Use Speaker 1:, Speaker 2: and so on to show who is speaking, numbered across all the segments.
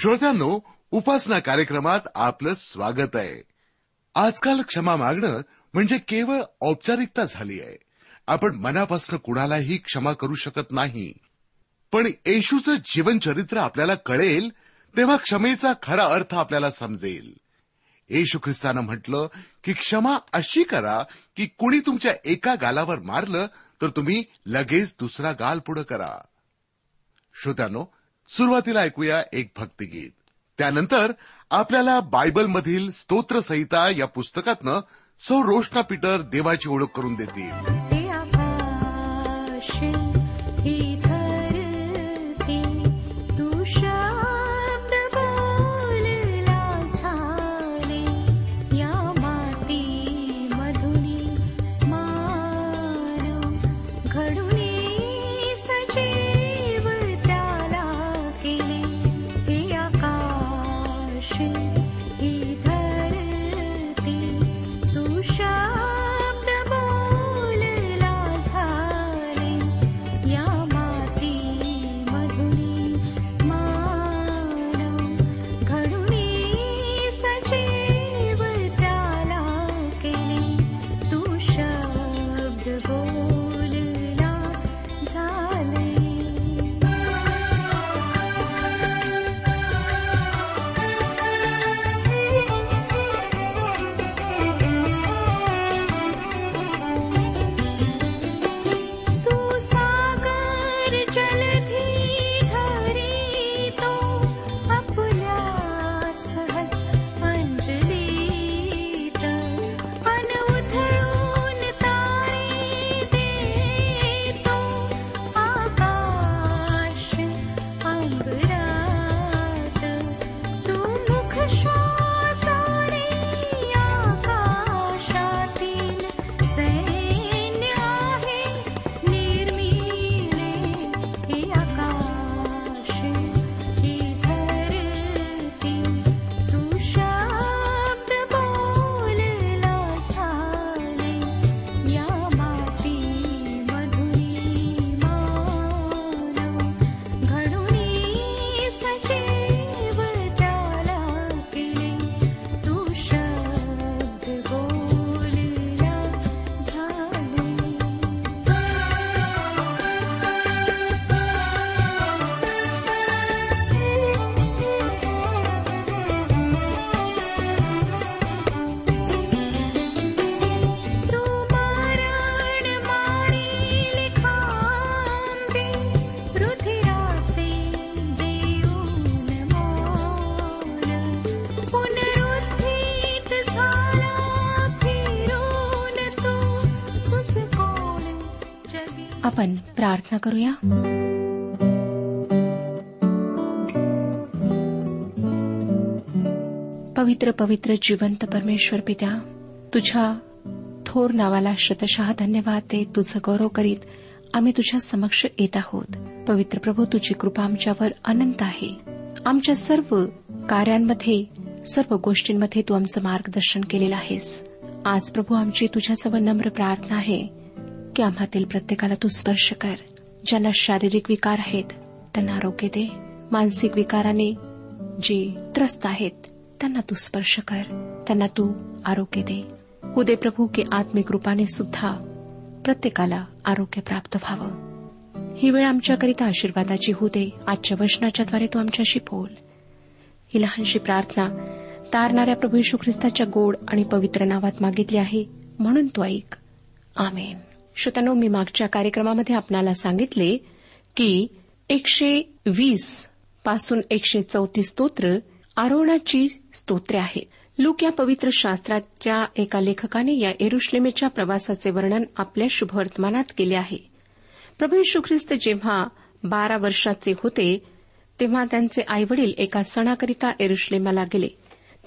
Speaker 1: श्रोत्यांनो उपासना कार्यक्रमात आपलं स्वागत आहे. आजकाल क्षमा मागणं म्हणजे केवळ औपचारिकता झाली आहे. आपण मनापासून कुणालाही क्षमा करू शकत नाही. पण येशूचं जीवनचरित्र आपल्याला कळेल तेव्हा क्षमेचा खरा अर्थ आपल्याला समजेल. येशू ख्रिस्तानं म्हटलं की क्षमा अशी करा की कुणी तुमच्या एका गालावर मारलं तर तुम्ही लगेच दुसरा गाल पुढं करा. श्रोत्यानो सुरुवातीला ऐकूया एक भक्तिगीत. त्यानंतर आपल्याला बायबलमधील स्तोत्रसहिता या पुस्तकातनं सौ रोषणा पीटर देवाची ओळख करून देतील.
Speaker 2: प्रार्थना करूया पवित्र पवित्र जिवंत परमेश्वर पित्या तुझ्या थोर नावाला शतशः धन्यवाद देत तुझं गौरव करीत आम्ही तुझ्या समक्ष येत आहोत पवित्र प्रभू तुझी कृपा आमच्यावर अनंत आहे आमच्या सर्व कार्यांमध्ये सर्व गोष्टींमध्ये तू आमचं मार्गदर्शन केलेलं आहेस आज प्रभू आमची तुझ्याजवळ नम्र प्रार्थना आहे की आम्हातील प्रत्येकाला तू स्पर्श कर ज्यांना शारीरिक विकार आहेत त्यांना आरोग्य दे. मानसिक विकाराने जे त्रस्त आहेत त्यांना तू स्पर्श कर. त्यांना तू आरोग्य दे. उदे प्रभू की आत्मिक रूपाने सुद्धा प्रत्येकाला आरोग्य प्राप्त व्हावं. ही वेळ आमच्याकरिता आशीर्वादाची होऊ दे. आजच्या वचनाच्याद्वारे तू आमच्याशी बोल. ही लहानशी प्रार्थना तारणाऱ्या प्रभू यशू ख्रिस्ताच्या गोड आणि पवित्र नावात मागितली आहे म्हणून तो ऐक. आमेन. श्रोत्यानो मी मागच्या कार्यक्रमामध्ये आपणाला सांगितले की एकशे वीसपासून एकशे चौतीस स्तोत्र आरोहणाची स्तोत्रे आहेत लूक या पवित्र शास्त्राच्या एका लेखकाने या एरुश्लेमेच्या प्रवासाचे वर्णन आपल्या शुभवर्तमानात केले आहे. प्रभू यशू ख्रिस्त जेव्हा बारा वर्षाचे होते तेव्हा त्यांचे आईवडील एका सणाकरिता एरुश्लेमाला गेले.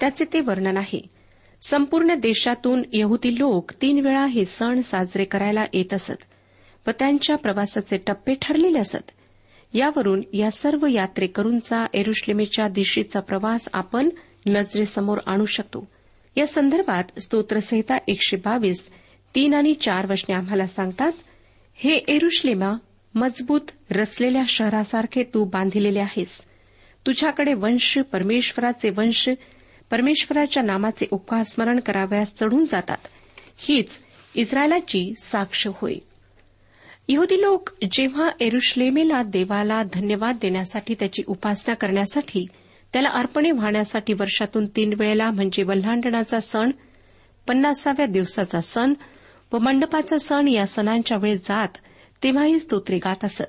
Speaker 2: त्याचे ते वर्णन आहे. संपूर्ण देशातून यहुदी लोक तीन वेळा हे सण साजरे करायला येत असत व त्यांच्या प्रवासाचे टप्पे ठरलेले असत. यावरून या सर्व यात्रेकरूंचा एरुश्लेमेच्या दिशेचा प्रवास आपण नजरेसमोर आणू शकतो. या संदर्भात स्तोत्रसंहिता एकशे बावीस तीन आणि चार वचने आम्हाला सांगतात हे एरुश्लेमा मजबूत रचलेल्या शहरासारखे तू बांधिलेले आहेस. तुझ्याकडे वंश परमेश्वराचे वंश परमेश्वराच्या नामाचे उपकार स्मरण कराव्यास चढून जातात. हीच इस्रायलाची साक्ष होय. यहुदी लोक जेव्हा एरुश्लेमेला देवाला धन्यवाद देण्यासाठी त्याची उपासना करण्यासाठी त्याला अर्पणे वाहण्यासाठी वर्षातून तीन वेळेला म्हणजे वल्हांडणाचा सण पन्नासाव्या दिवसाचा सण व मंडपाचा सण या सणांच्या वेळ जात तेव्हाही स्तोत्रे गात असत.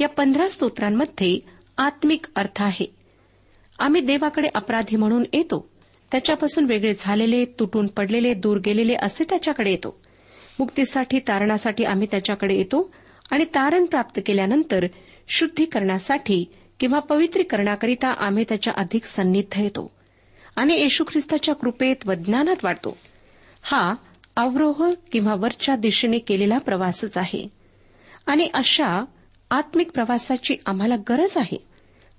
Speaker 2: या पंधरा स्तोत्रांमध्ये आत्मिक अर्थ आहे. आम्ही देवाकडे अपराधी म्हणून येतो. त्याच्यापासून वेगळे झालेले तुटून पडलेले दूर गेलेले असे त्याच्याकडे येतो. मुक्तीसाठी तारणासाठी आम्ही त्याच्याकडे येतो आणि तारण प्राप्त केल्यानंतर शुद्धीकरणासाठी किंवा पवित्रीकरणाकरिता आम्ही त्याच्या अधिक सन्निध्द येतो. आणि येशू ख्रिस्ताच्या कृपेत व ज्ञानात वाढतो. हा अवरोह किंवा वरच्या दिशेने केलेला प्रवासच आहे. आणि अशा आत्मिक प्रवासाची आम्हाला गरज आहे.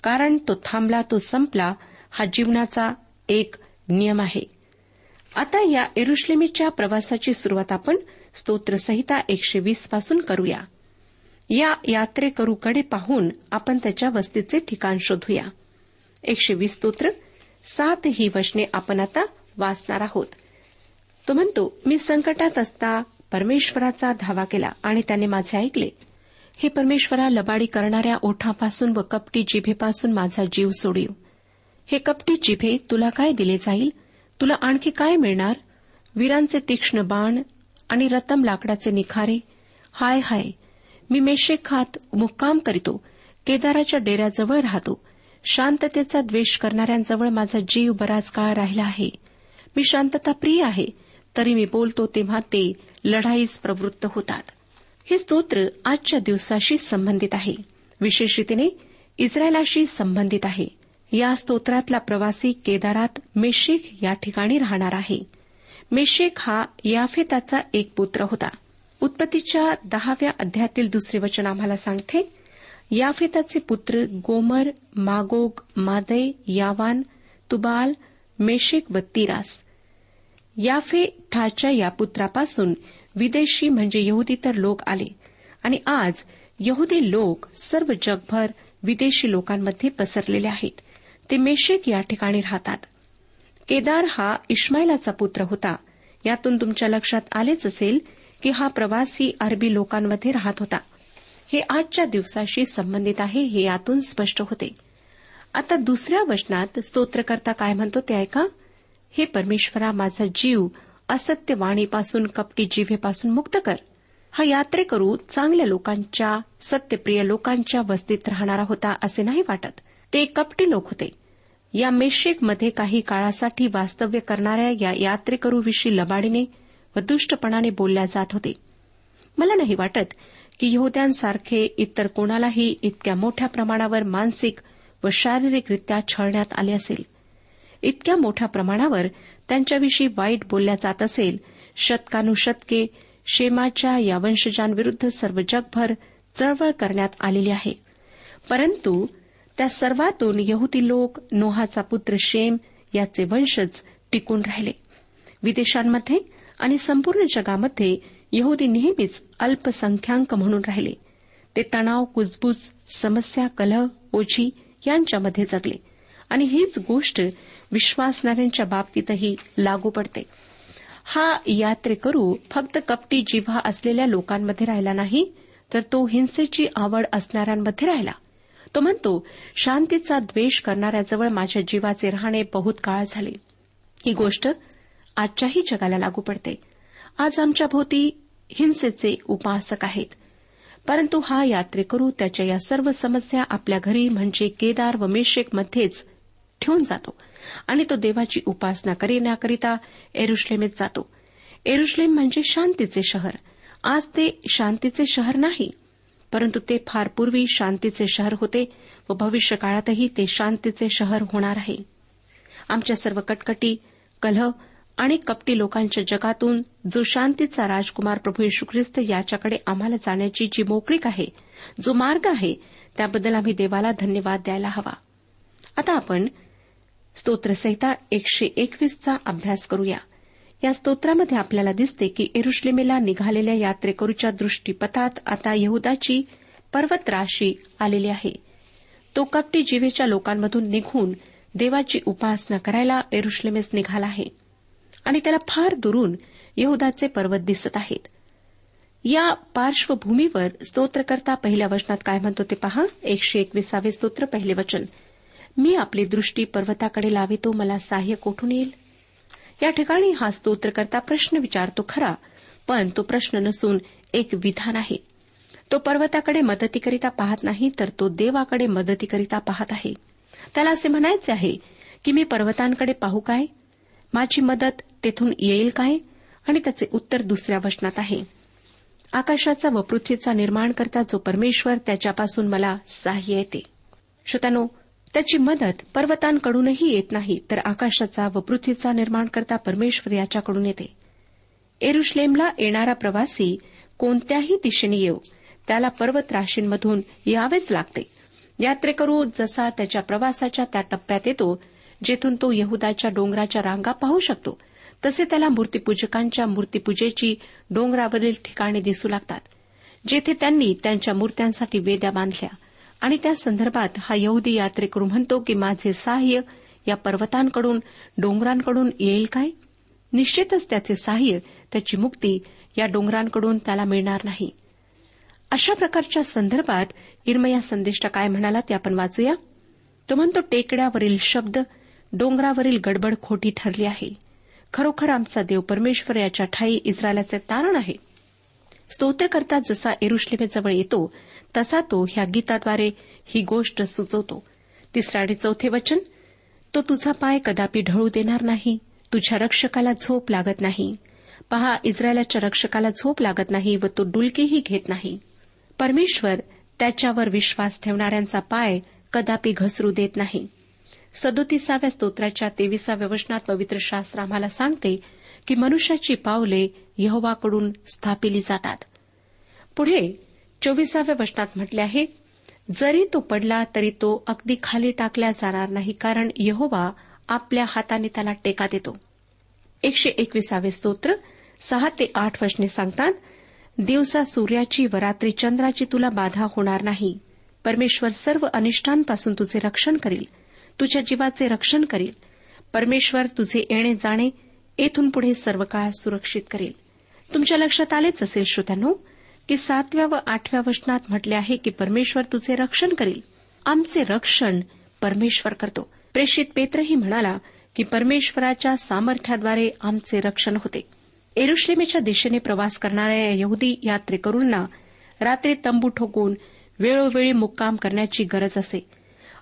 Speaker 2: कारण तो थांबला तो संपला हा जीवनाचा एक नियम आहे. आता या एरुश्लेमीच्या प्रवासाची सुरुवात आपण स्तोत्रसहिता एकशे वीसपासून करूया. या यात्रेकरूकडे पाहून आपण त्याच्या वस्तीचे ठिकाण शोधूया. एकशे वीस स्तोत्र सात ही वचने आपण आता वाचणार आहोत. तो म्हणतो मी संकटात असता परमेश्वराचा धावा केला आणि त्याने माझे ऐकले. हे परमेश्वरा लबाडी करणाऱ्या ओठापासून व कपटी जिभेपासून माझा जीव सोडीव. हे कपटी जिभे तुला काय दिले जाईल? तुला आणखी काय मिळणार? वीरांचे तीक्ष्ण बाण आणि रतम लाकडाचे निखारे. हाय हाय. मी मेशेखात मुक्काम करीतो. केदाराच्या डेऱ्याजवळ राहतो. शांततेचा द्वेष करणाऱ्यांजवळ माझा जीव बराच काळ राहिला आहे. मी शांतता प्रिय आहे. तरी मी बोलतो तेव्हा ते लढाईस प्रवृत्त होतात. हे स्तोत्र आजच्या दिवसाशी संबंधित आहे. विशेष रीतीने इस्रायलाशी संबंधित आहे. या स्तोत्रातला प्रवासी केदारात मेशेख या ठिकाणी राहणार आहे. मेशेख हा याफेताचा एक पुत्र होता. उत्पत्तीच्या दहाव्या अध्यायातील दुसरे वचन आम्हाला सांगते याफेताचे पुत्र गोमर मागोग मादय यावान तुबाल मेशेक व तिरास. याफेथाच्या या पुत्रापासून विदेशी म्हणजे यहुदीतर लोक आले. आणि आज यहुदी लोक सर्व जगभर विदेशी लोकांमध्ये पसरलेले आहेत. ते मेशेक या ठिकाणी राहतात. केदार हा इस्माईलाचा पुत्र होता. यातून तुमच्या लक्षात आलेच असेल की हा प्रवासी अरबी लोकांमध्ये राहत होता. हे आजच्या दिवसाशी संबंधित आहे हे यातून स्पष्ट होते. आता दुसऱ्या वचनात स्तोत्रकर्ता काय म्हणतो ते ऐका. हे परमेश्वरा माझा जीव असत्य वाणीपासून कपटी जिभेपासून मुक्त कर. हा यात्रेकरू चांगल्या लोकांच्या सत्यप्रिय लोकांच्या वस्तीत राहणारा होता असे नाही वाटत. ते कपटी लोक होते. या मेशेकमध्ये काही काळासाठी वास्तव्य करणाऱ्या या यात्रेकरूविषयी लबाडीने व दुष्टपणाने बोलल्या जात होते. मला नाही वाटत की यहुद्यांसारखे इतर कोणालाही इतक्या मोठ्या प्रमाणावर मानसिक व शारीरिकरित्या छळण्यात आले असेल. इतक्या मोठ्या प्रमाणावर त्यांच्याविषयी वाईट बोलल्या जात असेल शतकानुशतके शेमाच्या या वंशजांविरुद्ध सर्व जगभर चळवळ करण्यात आलेली आहे. परंतु त्या सर्वातून यहुदी लोक नोहाचा पुत्र शेम याचे वंशज टिकून राहिले. विदेशांमध्ये आणि संपूर्ण जगामध्ये यहुदी नेहमीच अल्पसंख्याक म्हणून राहिले. ते तणाव कुजबूज समस्या कलह ओझी यांच्यामध्ये जगले. आणि हीच गोष्ट विश्वासणाऱ्यांच्या बाबतीतही लागू पडते. हा यात्रेकरू फक्त कपटी जिव्हा असलेल्या लोकांमध्ये राहिला नाही तर तो हिंसेची आवड असणाऱ्यांमध्ये राहिला. तो म्हणतो शांतीचा द्वेष करणाऱ्याजवळ माझ्या जीवाचे राहणे बहुत काळ झाले. ही गोष्ट आजच्याही जगाला लागू पडते. आज आमच्या भोवती हिंसेचे उपासक आहेत. परंतु हा यात्रेकरू त्याच्या या सर्व समस्या आपल्या घरी म्हणजे केदार व मेशेकमध्येच ठेवून जातो. आणि तो देवाची उपासना करण्याकरिता एरुश्लेमेत जातो. एरुश्लेम म्हणजे शांतीचे शहर. आज ते शांतीचे शहर नाही परंतु ते फार पूर्वी शांतीचे शहर होते व भविष्य काळातही ते शांतीचे शहर होणार आहे. आमच्या सर्व कटकटी कलह आणि कपटी लोकांच्या जगातून जो शांतीचा राजकुमार प्रभू येशू ख्रिस्त याच्याकडे आम्हाला जाण्याची जी मोकळीक आहे जो मार्ग आहे त्याबद्दल आम्ही देवाला धन्यवाद द्यायला हवा. आता आपण स्तोत्रसहिता एकशे एकवीसचा अभ्यास करूया. या स्तोत्रामध्ये आपल्याला दिसते की एरुश्लेमेला निघालेल्या यात्रेकरूच्या दृष्टीपथात आता यहुदाची पर्वतराशी आलेली आहे. तो कपटी जीवेच्या लोकांमधून निघून देवाची उपासना करायला एरुश्लेमेस निघाला आहे. आणि त्याला फार दुरून यहुदाचे पर्वत दिसत आहेत. या पार्श्वभूमीवर स्तोत्रकर्ता पहिल्या वचनात काय म्हणतो ते पहा? एकशे एकविसावे स्तोत्र पहिले वचन. मी आपली दृष्टी पर्वताकडे लावितो मला सहाय्य कोठून येईल? या ठिकाणी हा स्तोत्रकर्ता प्रश्न विचारतो खरा पण तो प्रश्न नसून एक विधान आहे. तो पर्वताकडे मदतीकरिता पाहत नाही तर तो देवाकडे मदतीकरिता पाहत आहे. त्याला असे म्हणायचे आहे की मी पर्वतांकडे पाहू काय? माझी मदत तेथून येईल काय? आणि त्याचे उत्तर दुसऱ्या वचनात आहे. आकाशाचा व पृथ्वीचा निर्माण करता जो परमेश्वर त्याच्यापासून मला सहाय्य येते. श्रोत्यानो त्याची मदत पर्वतांकडूनही येत नाही तर आकाशाचा व पृथ्वीचा निर्माण करता परमेश्वर याच्याकडून येते. एरुश्लेमला येणारा प्रवासी कोणत्याही दिशेने येऊ त्याला पर्वत राशींमधून यावेच लागते. यात्रेकरू जसा त्याच्या प्रवासाच्या त्या टप्प्यात येतो जेथून तो यहुदाच्या डोंगराच्या रांगा पाहू शकतो तसे त्याला मूर्तीपूजकांच्या मूर्तीपूजेची डोंगरावरील ठिकाणे दिसू लागतात जेथे त्यांनी त्यांच्या मूर्त्यांसाठी वेद्या बांधल्या. आणि त्या संदर्भात हा यहुदी यात्रेकरू म्हणतो की माझे सहाय्य या पर्वतांकडून डोंगरांकडून येईल काय? निश्चितच त्याचे सहाय्य त्याची मुक्ती या डोंगरांकडून त्याला मिळणार नाही. अशा प्रकारच्या संदर्भात इरमया संदेष्टा काय म्हणाला ते आपण वाचूया. तो म्हणतो टेकड्यावरील शब्द डोंगरावरील गडबड खोटी ठरली आहे. खरोखर आमचा देव परमेश्वर याच्या ठाई इस्रायलाचे तारण आहे. स्तोत्रकर्ता जसा एरुश्लेमेजवळ येतो तसा तो ह्या गीताद्वारे ही गोष्ट सुचवतो. तिसरा आणि चौथे वचन तो तुझा पाय कदापि ढळू देणार नाही तुझ्या रक्षकाला झोप लागत नाही. पहा इस्रायलाच्या रक्षकाला झोप लागत नाही व तो डुलकीही घेत नाही. परमेश्वर त्याच्यावर विश्वास ठेवणाऱ्यांचा पाय कदापि घसरू देत नाही. सदोतीसाव्या स्तोत्राच्या तेविसाव्या वचनात पवित्र शास्त्र आम्हाला सांगते की मनुष्याची पावले यहोवाकडून स्थापिली जातात. पुढे चोवीसाव्या वचनात म्हटले आहे जरी तो पडला तरी तो अगदी खाली टाकला जाणार नाही कारण यहोवा आपल्या हाताने त्याला टेका देतो. एकशे एकविसावे स्तोत्र सहा ते आठ वचने सांगतात दिवसा सूर्याची व रात्री चंद्राची तुला बाधा होणार नाही. परमेश्वर सर्व अनिष्टांपासून तुझे रक्षण करील. तुझ्या जीवाचे रक्षण करील. परमेश्वर तुझे येणे जाणे येथून पुढे सर्व काळ सुरक्षित करेल. तुमच्या लक्षात आलेच असेल श्रोत्यानो की सातव्या व आठव्या वचनात म्हटले आहे की परमेश्वर तुझे रक्षण करील. आमचे रक्षण परमेश्वर करतो. प्रेषित पेत्रही म्हणाला की परमेश्वराच्या सामर्थ्याद्वारे आमचे रक्षण होते. एरुश्लेमेच्या दिशेने प्रवास करणाऱ्या यहुदी यात्रेकरूंना रात्री तंबू ठोकून वेळोवेळी मुक्काम करण्याची गरज असे.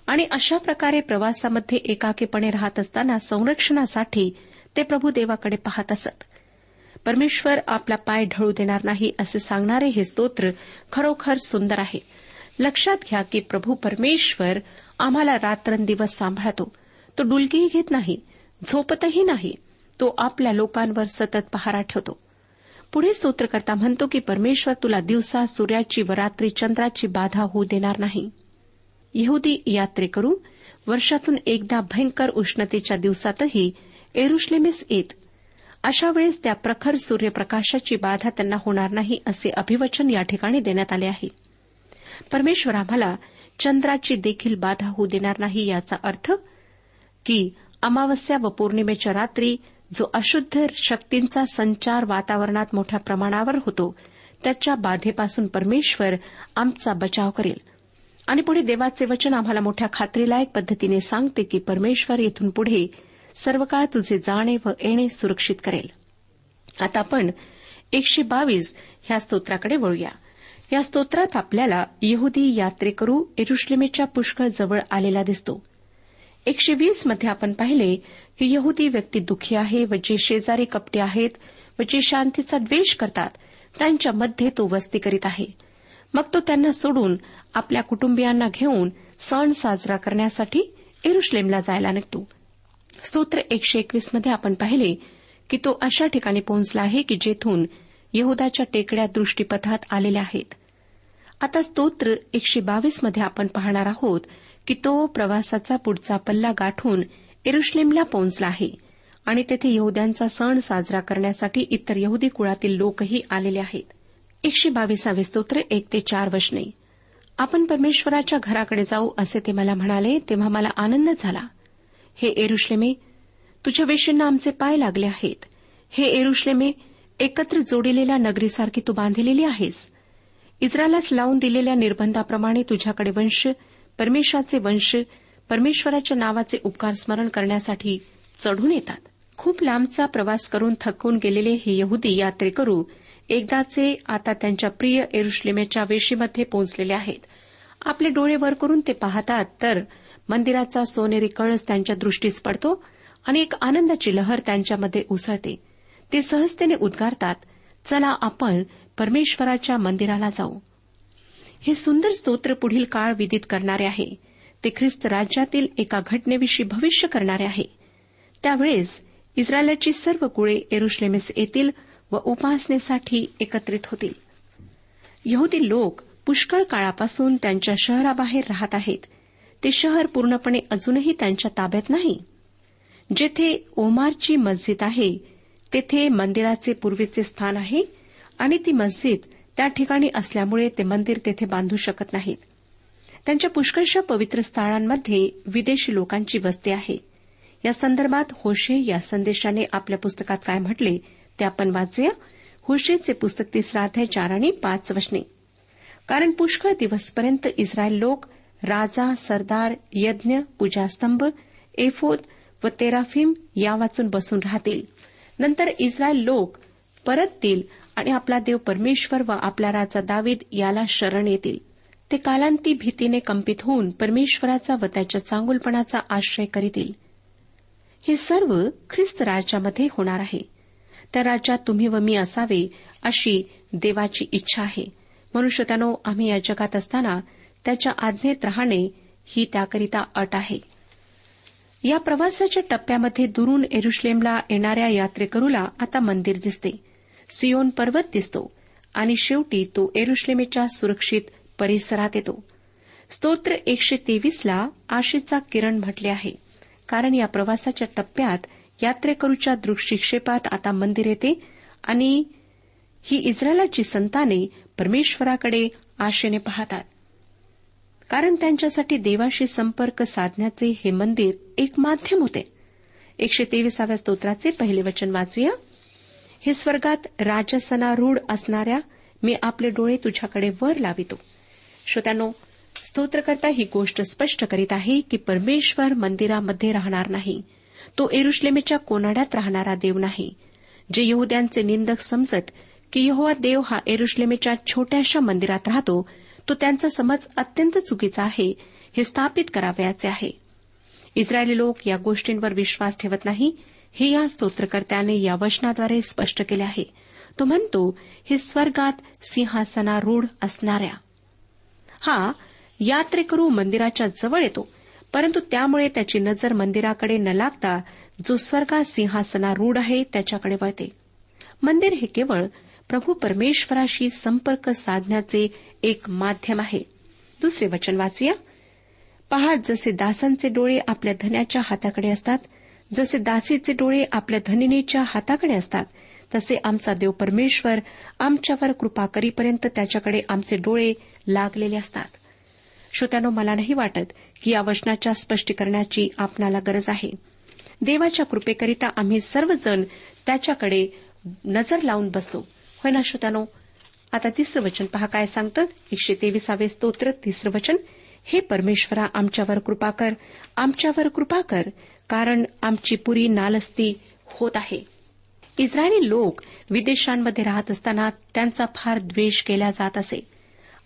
Speaker 2: आणि अशा प्रकारे प्रवासामध्ये एकाकीपणे राहत असताना संरक्षणासाठी ते प्रभू देवाकडे पाहत असत. परमेश्वर आपला पाय ढळू देणार नाही असे सांगणारे हे स्तोत्र खरोखर सुंदर आहे. लक्षात घ्या की प्रभू परमेश्वर आम्हाला रात्रंदिवस सांभाळतो. तो डुलकीही घेत नाही झोपतही नाही. तो आपल्या लोकांवर सतत पहारा ठेवतो. पुढे स्तोत्रकर्ता म्हणतो की परमेश्वर तुला दिवसा सूर्याची व रात्री चंद्राची बाधा होऊ देणार नाही. यहुदी यात्रेकरू वर्षातून एकदा भयंकर उष्णतेच्या दिवसातही एरुश्लेमेस येत अशा वेळेस त्या प्रखर सूर्यप्रकाशाची बाधा त्यांना होणार नाही असे अभिवचन या ठिकाणी देण्यात आले आहे. परमेश्वर आम्हाला चंद्राची देखील बाधा होऊ देणार नाही याचा अर्थ की अमावस्या व पौर्णिमेच्या रात्री जो अशुद्ध शक्तींचा संचार वातावरणात मोठ्या प्रमाणावर होतो त्याच्या बाधेपासून परमेश्वर आमचा बचाव करेल. आणि पुढे देवाचे वचन आम्हाला मोठ्या खात्रीलायक पद्धतीने सांगते की परमेश्वर येथून पुढे सर्व काळ तुझे जाणे व येणे सुरक्षित करेल. आता आपण एकशे बावीस ह्या स्तोत्राकडे वळूया. या स्तोत्रात आपल्याला यहुदी यात्रेकरू एरुश्लेमेच्या पुष्कळ जवळ आलेला दिसतो. एकशे वीसमध्ये आपण पाहिले की यहुदी व्यक्ती दुःखी आहे व जे शेजारी कपटे आहेत व जे शांतीचा द्वेष करतात त्यांच्यामध्ये तो वस्ती करीत आहे. मग तो त्यांना सोडून आपल्या कुटुंबियांना घेऊन सण साजरा करण्यासाठी एरुश्लेमला जायला निघतो. स्तोत्र एकशे एकवीसमध्ये आपण पाहिले की तो अशा ठिकाणी पोहोचला आहे की जेथून यहदाच्या टेकड्या दृष्टीपथात आलेल्या आहेत. आता स्तोत्र एकशे बावीसमध्ये आपण पाहणार आहोत की तो प्रवासाचा पुढचा पल्ला गाठून एरुश्लेमला पोहोचला आहे आणि तेथे यहद्यांचा सण साजरा करण्यासाठी इतर यहुदी कुळातील लोकही आलेले आहेत. एकशे बावीसावे स्तोत्र एक ते चार वचने. आपण परमेश्वराच्या घराकडे जाऊ असे ते मला म्हणाले तेव्हा मला आनंद झाला. हे एरुश्लेमे तुझ्या वेशींना आमचे पाय लागले आहेत. हे एरुश्लेमे एकत्र जोडिलेल्या नगरीसारखी तू बांधलेली आहेस. इस्रायलास लावून दिलेल्या निर्बंधाप्रमाणे तुझ्याकडे वंश परमेश्वराचे वंश परमेश्वराच्या नावाचे उपकार स्मरण करण्यासाठी चढून येतात. खूप लांबचा प्रवास करून थकून गेलेले हे यहुदी यात्रेकरू एकदाचे आता त्यांच्या प्रिय एरुश्लेमेच्या वेशीमध्ये पोहोचलेले आहेत. आपले डोळे वर करून ते पाहतात तर मंदिराचा सोनेरी कळस त्यांच्या दृष्टीस पडतो आणि एक आनंदाची लहर त्यांच्यामध्ये उसळते. ते सहजतेने उद्गारतात चला आपण परमेश्वराच्या मंदिराला जाऊ. हे सुंदर स्तोत्र पुढील काळ विदित करणारे आहे. ते ख्रिस्त राज्यातील एका घटनेविषयी भविष्य करणारे आहे. त्यावेळेस इस्रायलाची सर्व कुळे एरुश्लेमेस येतील व उपासनेसाठी एकत्रित होतील. यहुदी लोक पुष्कळ काळापासून त्यांच्या शहराबाहेर राहत आहेत. ते शहर पूर्णपणे अजूनही त्यांच्या ताब्यात नाही. जेथे ओमारची मस्जिद आहे तेथे मंदिराचे पूर्वीचे स्थान आहे आणि ती मस्जिद त्या ठिकाणी असल्यामुळे ते मंदिर तेथे बांधू शकत नाहीत. त्यांच्या पुष्कळशा पवित्र स्थळांमध्ये विदेशी लोकांची वस्ती आहे. या संदर्भात होशे या संदेशाने आपल्या पुस्तकात काय म्हटले ते आपण वाचूया. होशेचे पुस्तक तिसरा अध्याय चार आणि पाच वचने. कारण पुष्कळ दिवसपर्यंत इस्रायल लोक राजा सरदार यज्ञ पूजास्तंभ एफोद व तेराफिम या वाचून बसून राहतील. नंतर इस्रायल लोक परततील आणि आपला देव परमेश्वर व आपला राजा दावीद याला शरण येतील. ते कालांती भीतीने कंपित होऊन परमेश्वराचा व त्याच्या चांगुलपणाचा आश्रय करीतील. हे सर्व ख्रिस्त राज्यामध्ये होणार आहे. त्या राज्यात तुम्ही व मी असावे अशी देवाची इच्छा आहे. मनुष्यत्यानो आम्ही या जगात असताना त्याच्या आज्ञेत राहणे ही त्याकरिता अट आहे. या प्रवासाच्या टप्प्यामध्ये दुरून एरुश्लेमला येणाऱ्या यात्रेकरूला आता मंदिर दिसते. सियोन पर्वत दिसतो आणि शेवटी तो एरुश्लेमेच्या सुरक्षित परिसरात येतो. स्तोत्र एकशे तेवीसला आशेचा किरण म्हटले आहे. कारण या प्रवासाच्या टप्प्यात यात्रेकरूच्या दृष्टिक्षेपात आता मंदिर येते आणि ही इस्रायलाची संताने परमेश्वराकडे आशेने पाहतात. कारण त्यांच्यासाठी देवाशी संपर्क साधण्याचे हे मंदिर एक माध्यम होते. एकशे तेविसाव्या स्तोत्राचे पहिले वचन वाचूया. हे स्वर्गात राजसनारूढ असणाऱ्या मी आपले डोळे तुझ्याकडे वर लावितो. श्रोत्यानो स्तोत्रकर्ता ही गोष्ट स्पष्ट करीत आहे की परमेश्वर मंदिरामध्ये राहणार नाही. तो एरुश्लेमेच्या कोनाड्यात राहणारा देव नाही. जे यहद्यांचे निंदक समजत की यहोवा देव हा एरुश्लेमेच्या छोट्याशा मंदिरात राहतो तो त्यांचा समज अत्यंत चुकीचा आहे हे स्थापित करावयाचे आहे. इस्रायली लोक या गोष्टींवर विश्वास ठेवत नाही हे या स्तोत्रकर्त्याने या वचनाद्वारे स्पष्ट केले आहे. तो म्हणतो हे स्वर्गात सिंहासनारूढ असणाऱ्या. हा यात्रेकरू मंदिराच्या जवळ येतो परंतु त्यामुळे त्याची नजर मंदिराकडे न लागता जो स्वर्गात सिंहासनारूढ आहे त्याच्याकडे वळते. मंदिर हे केवळ प्रभू परमेश्वराशी संपर्क साधण्याचे एक माध्यम आहे. दुसरे वचन वाचूया. पहा जसे दासांचे डोळे आपल्या धन्याच्या हाताकडे असतात जसे दासीचे डोळे आपल्या धनिनीच्या हाताकडे असतात तसे आमचा देव परमेश्वर आमच्यावर कृपा करीपर्यंत त्याच्याकडे आमचे डोळे लागलेले असतात. श्रोत्यानो मला नाही वाटत की या वचनाच्या स्पष्टीकरणाची आपणाला गरज आहे. देवाच्या कृपेकरिता आम्ही सर्वजण त्याच्याकडे नजर लावून बसतो. होय ना श्रोत्यानो आता तिसरं वचन पहा काय सांगतं? एकशे तेविसावे स्तोत्र तिसरं वचन. हे परमेश्वरा आमच्यावर कृपा कर. आमच्यावर कृपा कर कारण आमची पुरी नालस्ती होत आहे. इस्रायली लोक विदेशांमध्ये राहत असताना त्यांचा फार द्वेष केला जात असे.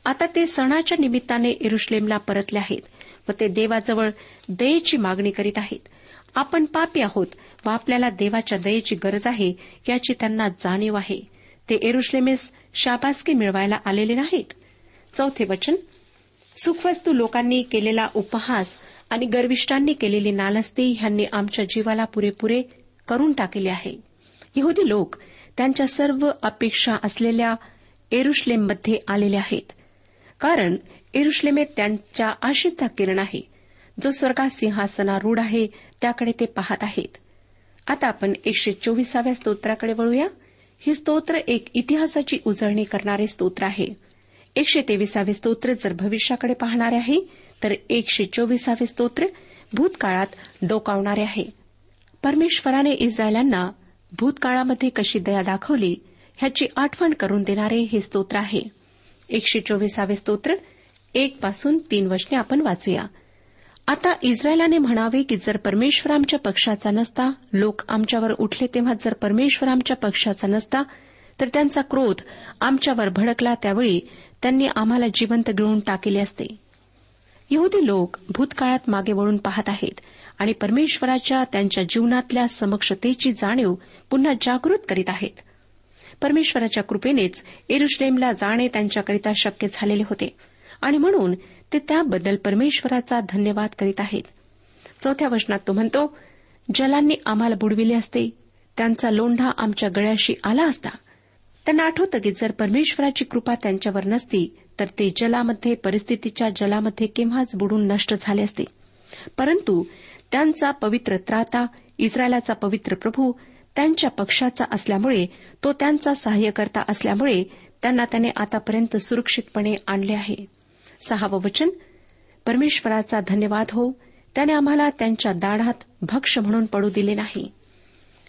Speaker 2: आता ते सणाच्या निमित्ताने एरुश्लेमला परतले आहेत व ते देवाजवळ दयेची मागणी करीत आहेत. आपण पापी आहोत व आपल्याला देवाच्या दयेची गरज आहे याची त्यांना जाणीव आहे. ते एरुश्लेमेस शाबासकी मिळवायला आलेले नाहीत. चौथे वचन सुखवस्तू लोकांनी केलेला उपहास आणि गर्विष्टांनी केलेली नालस्ती ह्यांनी आमच्या जीवाला पुरेपुरे करून टाकले आहे. यहुदी लोक त्यांच्या सर्व अपेक्षा असलेल्या एरुश्लेममध्ये आलेले आहेत. कारण एरुश्लेमेत त्यांच्या आशेचा किरण आहे. जो स्वर्गात सिंहासनारूढ आहे त्याकडे ते पाहत आहेत. आता आपण एकशे चोवीसाव्या स्तोत्राकडे वळूया. ही स्तोत्र एक इतिहासाची उजळणी करणारे स्तोत्र आहे. एकशे तेविसावे स्तोत्र जर भविष्याकडे पाहणारे आहे तर एकशे चोवीसावे स्तोत्र भूतकाळात डोकावणारे आहे. परमेश्वराने इस्रायलांना भूतकाळामध्ये कशी दया दाखवली ह्याची आठवण करून देणारे हे स्तोत्र आहे. एकशे चोवीसावे स्तोत्र एक पासून तीन वचने आपण वाचूया. आता इस्रायलाने म्हणावे की जर परमेश्वर आमच्या पक्षाचा नसता लोक आमच्यावर उठले तेव्हा जर परमेश्वर आमच्या पक्षाचा नसता तर त्यांचा क्रोध आमच्यावर भडकला त्यावेळी त्यांनी आम्हाला जिवंत गिळून टाकले असते. यहुदी लोक भूतकाळात मागे वळून पाहत आहेत आणि परमेश्वराच्या त्यांच्या जीवनातल्या समक्षतेची जाणीव पुन्हा जागृत करीत आहेत. परमेश्वराच्या कृपेनेच एरुश्लेमला जाणे त्यांच्याकरिता शक्य झालेले होते. आणि म्हणून ते त्याबद्दल परमेश्वराचा धन्यवाद करीत आहेत. चौथ्या वचनात तो म्हणतो जलांनी आम्हाला बुडविले असते. त्यांचा लोंढा आमच्या गळ्याशी आला असता. त्यांना आठवतं की जर परमेश्वराची कृपा त्यांच्यावर नसती तर ते जलामध्ये परिस्थितीच्या जलामध्ये केव्हाच बुडून नष्ट झाले असते. परंतु त्यांचा पवित्र त्राता इस्रायलाचा पवित्र प्रभू त्यांच्या पक्षाचा असल्यामुळे तो त्यांचा सहाय्यकर्ता असल्यामुळे त्यांना त्याने आतापर्यंत सुरक्षितपणे आणले आहे. सहावं वचन परमेश्वराचा धन्यवाद हो त्याने आम्हाला त्यांच्या दाढात भक्ष म्हणून पडू दिले नाही.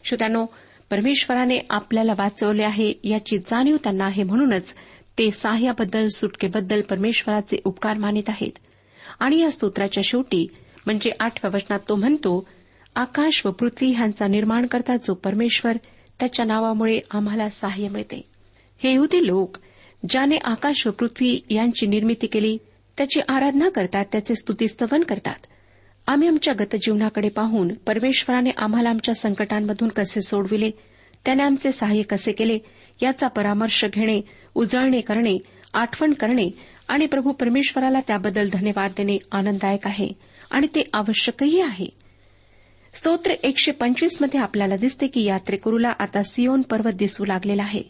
Speaker 2: श्रोत्यानो परमेश्वराने आपल्याला वाचवले आहे याची जाणीव त्यांना आहे म्हणूनच ते साह्याबद्दल सुटकेबद्दल परमेश्वराचे उपकार मानित आहेत. आणि या स्तोत्राच्या शेवटी म्हणजे आठव्या वचनात तो म्हणतो आकाश व पृथ्वी ह्यांचा निर्माण करता जो परमेश्वर त्याच्या नावामुळे आम्हाला सहाय्य मिळते. हे यहुदी लोक ज्याने आकाश व पृथ्वी यांची निर्मिती केली त्याची आराधना करतात त्याचे स्तुतीस्तवन करतात. आम्ही आमच्या गतजीवनाकडे पाहून परमेश्वराने आम्हाला आमच्या संकटांमधून कसे सोडविले त्याने आमचे सहाय्य कसे केले याचा परामर्श घेणे उजळणे करणे आठवण करणे आणि प्रभू परमेश्वराला त्याबद्दल धन्यवाद देणे आनंददायक आहे आणि ते आवश्यकही आहे. स्तोत्र एकशे पंचवीसमध्ये आपल्याला दिसते की यात्रेकरूला आता सियोन पर्वत दिसू लागलेला आहे.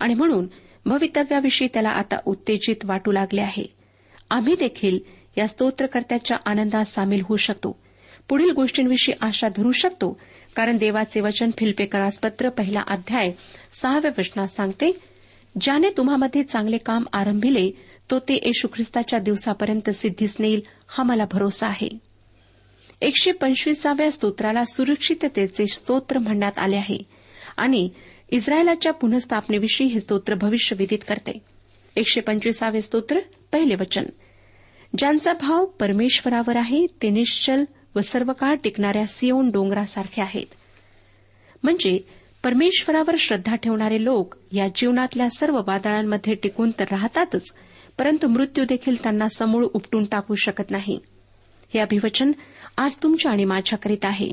Speaker 2: आणि म्हणून भवितव्याविषयी त्याला आता उत्तेजित वाटू लागले आहे. आम्ही देखील या स्तोत्रकर्त्याच्या आनंदात सामील होऊ शकतो. पुढील गोष्टींविषयी आशा धरू शकतो कारण देवाचे वचन फिल्पेकरासपत्र पहिला अध्याय सहाव्या वचनात सांगते ज्याने तुम्हामध्ये चांगले काम आरंभिले तो ते येशू ख्रिस्ताच्या दिवसापर्यंत सिद्धीस नेईल हा मला भरोसा आहे. एकशे पंचवीसाव्या स्तोत्राला सुरक्षिततेचे स्तोत्र म्हणण्यात आले आहे. आणि इस्रायलाच्या पुनःस्थापनेविषयी हे स्तोत्र भविष्यविदित करते. एकशे पंचवीसावे स्तोत्र पहिले वचन. ज्यांचा भाव परमेश्वरावर आहे ते निश्चल व सर्व काळ टिकणाऱ्या सिओन डोंगरासारखे आहेत. म्हणजे परमेश्वरावर श्रद्धा ठेवणारे लोक या जीवनातल्या सर्व वादळांमध्ये टिकून तर राहतातच परंतु मृत्यू देखील त्यांना समूळ उपटून टाकू शकत नाही. हे अभिवचन आज तुमच्या आणि माझ्याकरीत आहे.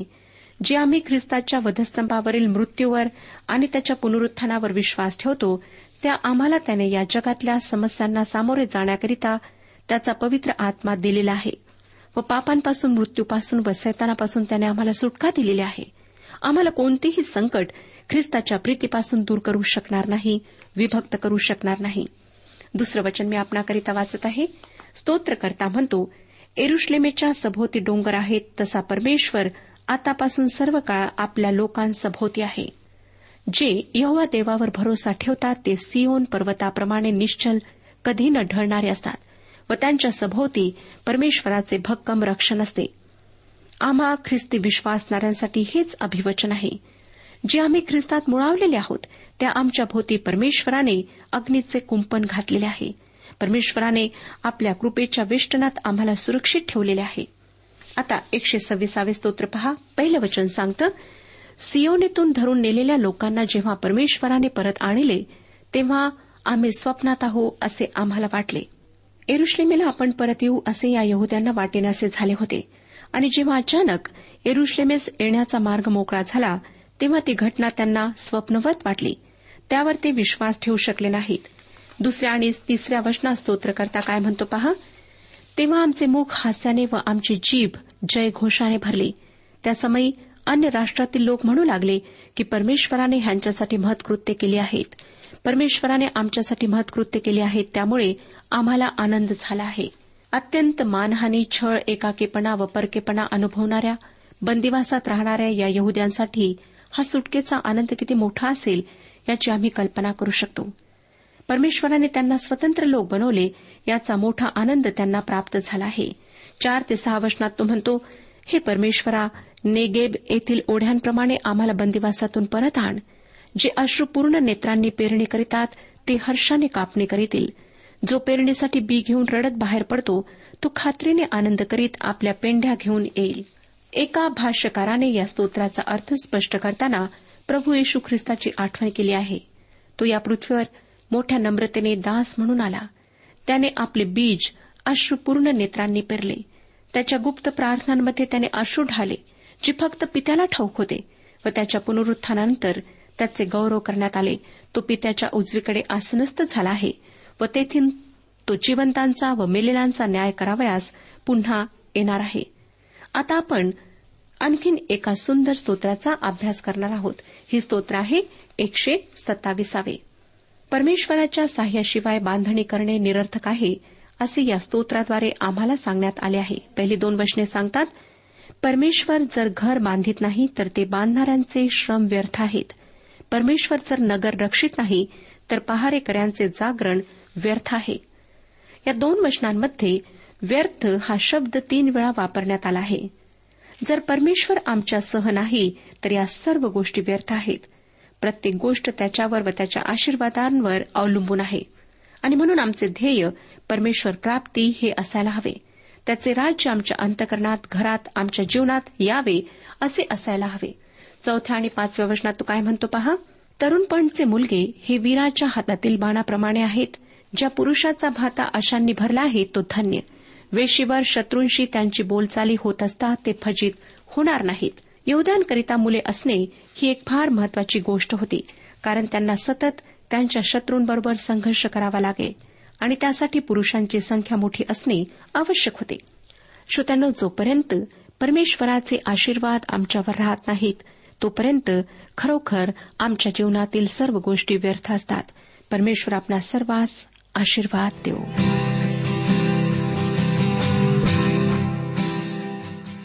Speaker 2: जे आम्ही ख्रिस्ताच्या वधस्तंभावरील मृत्यूवर आणि त्याच्या पुनरुत्थानावर विश्वास ठेवतो त्या आम्हाला त्याने या जगातल्या समस्यांना सामोरे जाण्याकरिता त्याचा पवित्र आत्मा दिलेला आहे व पापांपासून मृत्यूपासून व सैतानापासून त्याने आम्हाला सुटका दिलेली आहे. आम्हाला कोणतेही संकट ख्रिस्ताच्या प्रीतीपासून दूर करू शकणार नाही विभक्त करू शकणार नाही. दुसरं वचन मी आपणाकरिता वाचत आहे. स्तोत्रकर्ता म्हणतो एरुश्लेमेच्या सभोवती डोंगर आहेत तसा परमेश्वर आतापासून सर्व काळ आपल्या लोकांसभोवती आहे. जे यहोवा देवावर भरोसा ठेवतात ते सियोन पर्वताप्रमाणे निश्चल कधी न ढळणारे असतात व त्यांच्या सभोवती परमेश्वराचे भक्कम रक्षण असते. आम्हा ख्रिस्ती विश्वासणाऱ्यांसाठी हेच अभिवचन आहे. जे आम्ही ख्रिस्तात मुळावलेले आहोत त्या आमच्या भोवती परमेश्वराने अग्नीचे कुंपण घातलेले आहे. परमेश्वराने आपल्या कृपेच्या वेष्टनात आम्हाला सुरक्षित ठेवलेले आहे. आता एकशे सव्वीसावे स्तोत्र पहा. पहिलं वचन सांगतं सियोनेतून धरून नेलेल्या लोकांना जेव्हा परमेश्वराने परत आणले तेव्हा आम्ही स्वप्नात आहो असे आम्हाला वाटले. एरुश्लेमेला आपण परत येऊ असे या यहद्यांना वाटेनासे झाले होते. आणि जेव्हा अचानक एरुश्लेमेस येण्याचा मार्ग मोकळा झाला तेव्हा ती घटना त्यांना स्वप्नवत वाटली. त्यावर ते विश्वास ठेवू शकले नाहीत. दुसऱ्या आणि तिसऱ्या वचना स्तोत्रकर्ता काय म्हणतो पहा? तेव्हा आमचे मुख हास्याने व आमची जीभ जय घोषाने भरली. त्या समयी अन्य राष्ट्रातील लोक म्हणू लागले की परमेश्वराने ह्यांच्यासाठी महत्कृत्य केली आहेत. परमेश्वराने आमच्यासाठी महत्कृत्य केली आहेत त्यामुळे आम्हाला आनंद झाला आहे. अत्यंत मानहानी छळ एकाकेपणा व परकेपणा अनुभवणाऱ्या बंदिवासात राहणाऱ्या या यहद्यांसाठी हा सुटकेचा आनंद किती मोठा असेल याची आम्ही कल्पना करू शकतो. परमेश्वराने त्यांना स्वतंत्र लोक बनवले याचा मोठा आनंद त्यांना प्राप्त झाला आहे. चार ते सहा वचनात तो म्हणतो हे परमेश्वरा नेगेब येथील ओढ्यांप्रमाणे आम्हाला बंदिवासातून परत आण. जे अश्रुपूर्ण नेत्रांनी पेरणी करीतात ते हर्षाने कापणी करीतील. जो पेरणीसाठी बी घेऊन रडत बाहेर पडतो तो खात्रीने आनंद करीत आपल्या पेंढ्या घेऊन येईल. एका भाष्यकाराने या स्तोत्राचा अर्थ स्पष्ट करताना प्रभू येशू ख्रिस्ताची आठवण केली आहे. तो या पृथ्वीवर मोठ्या नम्रतेने दास म्हणून आला. त्याने आपले बीज अश्रुपूर्ण नेत्रांनी पेरले. त्याच्या गुप्त प्रार्थनांमध्ये त्याने अश्रू ढाले जे फक्त पित्याला ठाऊक होते व त्याच्या पुनरुत्थानानंतर त्याचे गौरव करण्यात आले. तो पित्याच्या उजवीकडे आसनस्थ झाला आहे व तेथील तो जिवंतांचा व मेलेलांचा न्याय करावयास पुन्हा येणार आहे. आता आपण आणखीन एका सुंदर स्तोत्राचा अभ्यास करणार आहोत. ही स्तोत्र आहे एकशे सत्ताविसावे. परमेश्वराच्या साह्याशिवाय बांधणी करणे निरर्थक आहे असे या स्तोत्राद्वारे आम्हाला सांगण्यात आले आहे. पहिली दोन वचने सांगतात परमेश्वर जर घर बांधित नाही तर ते बांधणाऱ्यांचे श्रम व्यर्थ आहेत. परमेश्वर जर नगर रक्षित नाही तर पहारेकऱ्यांचे जागरण व्यर्थ आहे. या दोन वचनांमध्ये व्यर्थ हा शब्द तीन वेळा वापरण्यात आला आहे. जर परमेश्वर आमच्यासह नाही तर या सर्व गोष्टी व्यर्थ आहेत. प्रत्येक गोष्ट त्याच्यावर व त्याच्या आशीर्वादांवर अवलंबून आहे. आणि म्हणून आमचे ध्येय परमेश्वर प्राप्ती हे असायला हवे. त्याचे राज्य आमच्या अंतकरणात घरात आमच्या जीवनात यावे असे असायला हवे. चौथ्या आणि पाचव्या वचनात तो काय म्हणतो पहा? तरुणपणचे मुलगे हे वीराच्या हातातील बाणाप्रमाणे आहेत. ज्या पुरुषाचा भाता अशांनी भरला आहे तो धन्य. वेशीवर शत्रूंशी त्यांची बोलचाली होत असता ते फजित होणार नाहीत. यहदांकरिता मुले असणे ही एक फार महत्वाची गोष्ट होती कारण त्यांना सतत त्यांच्या शत्रूंबरोबर संघर्ष करावा लागेल आणि त्यासाठी पुरुषांची संख्या मोठी असणे आवश्यक होते. श्रोत्यांनो जोपर्यंत परमेश्वराचे आशीर्वाद आमच्यावर राहत नाहीत तोपर्यंत खरोखर आमच्या जीवनातील सर्व गोष्टी व्यर्थ असतात. परमेश्वर आपल्या सर्वांस आशीर्वाद देऊ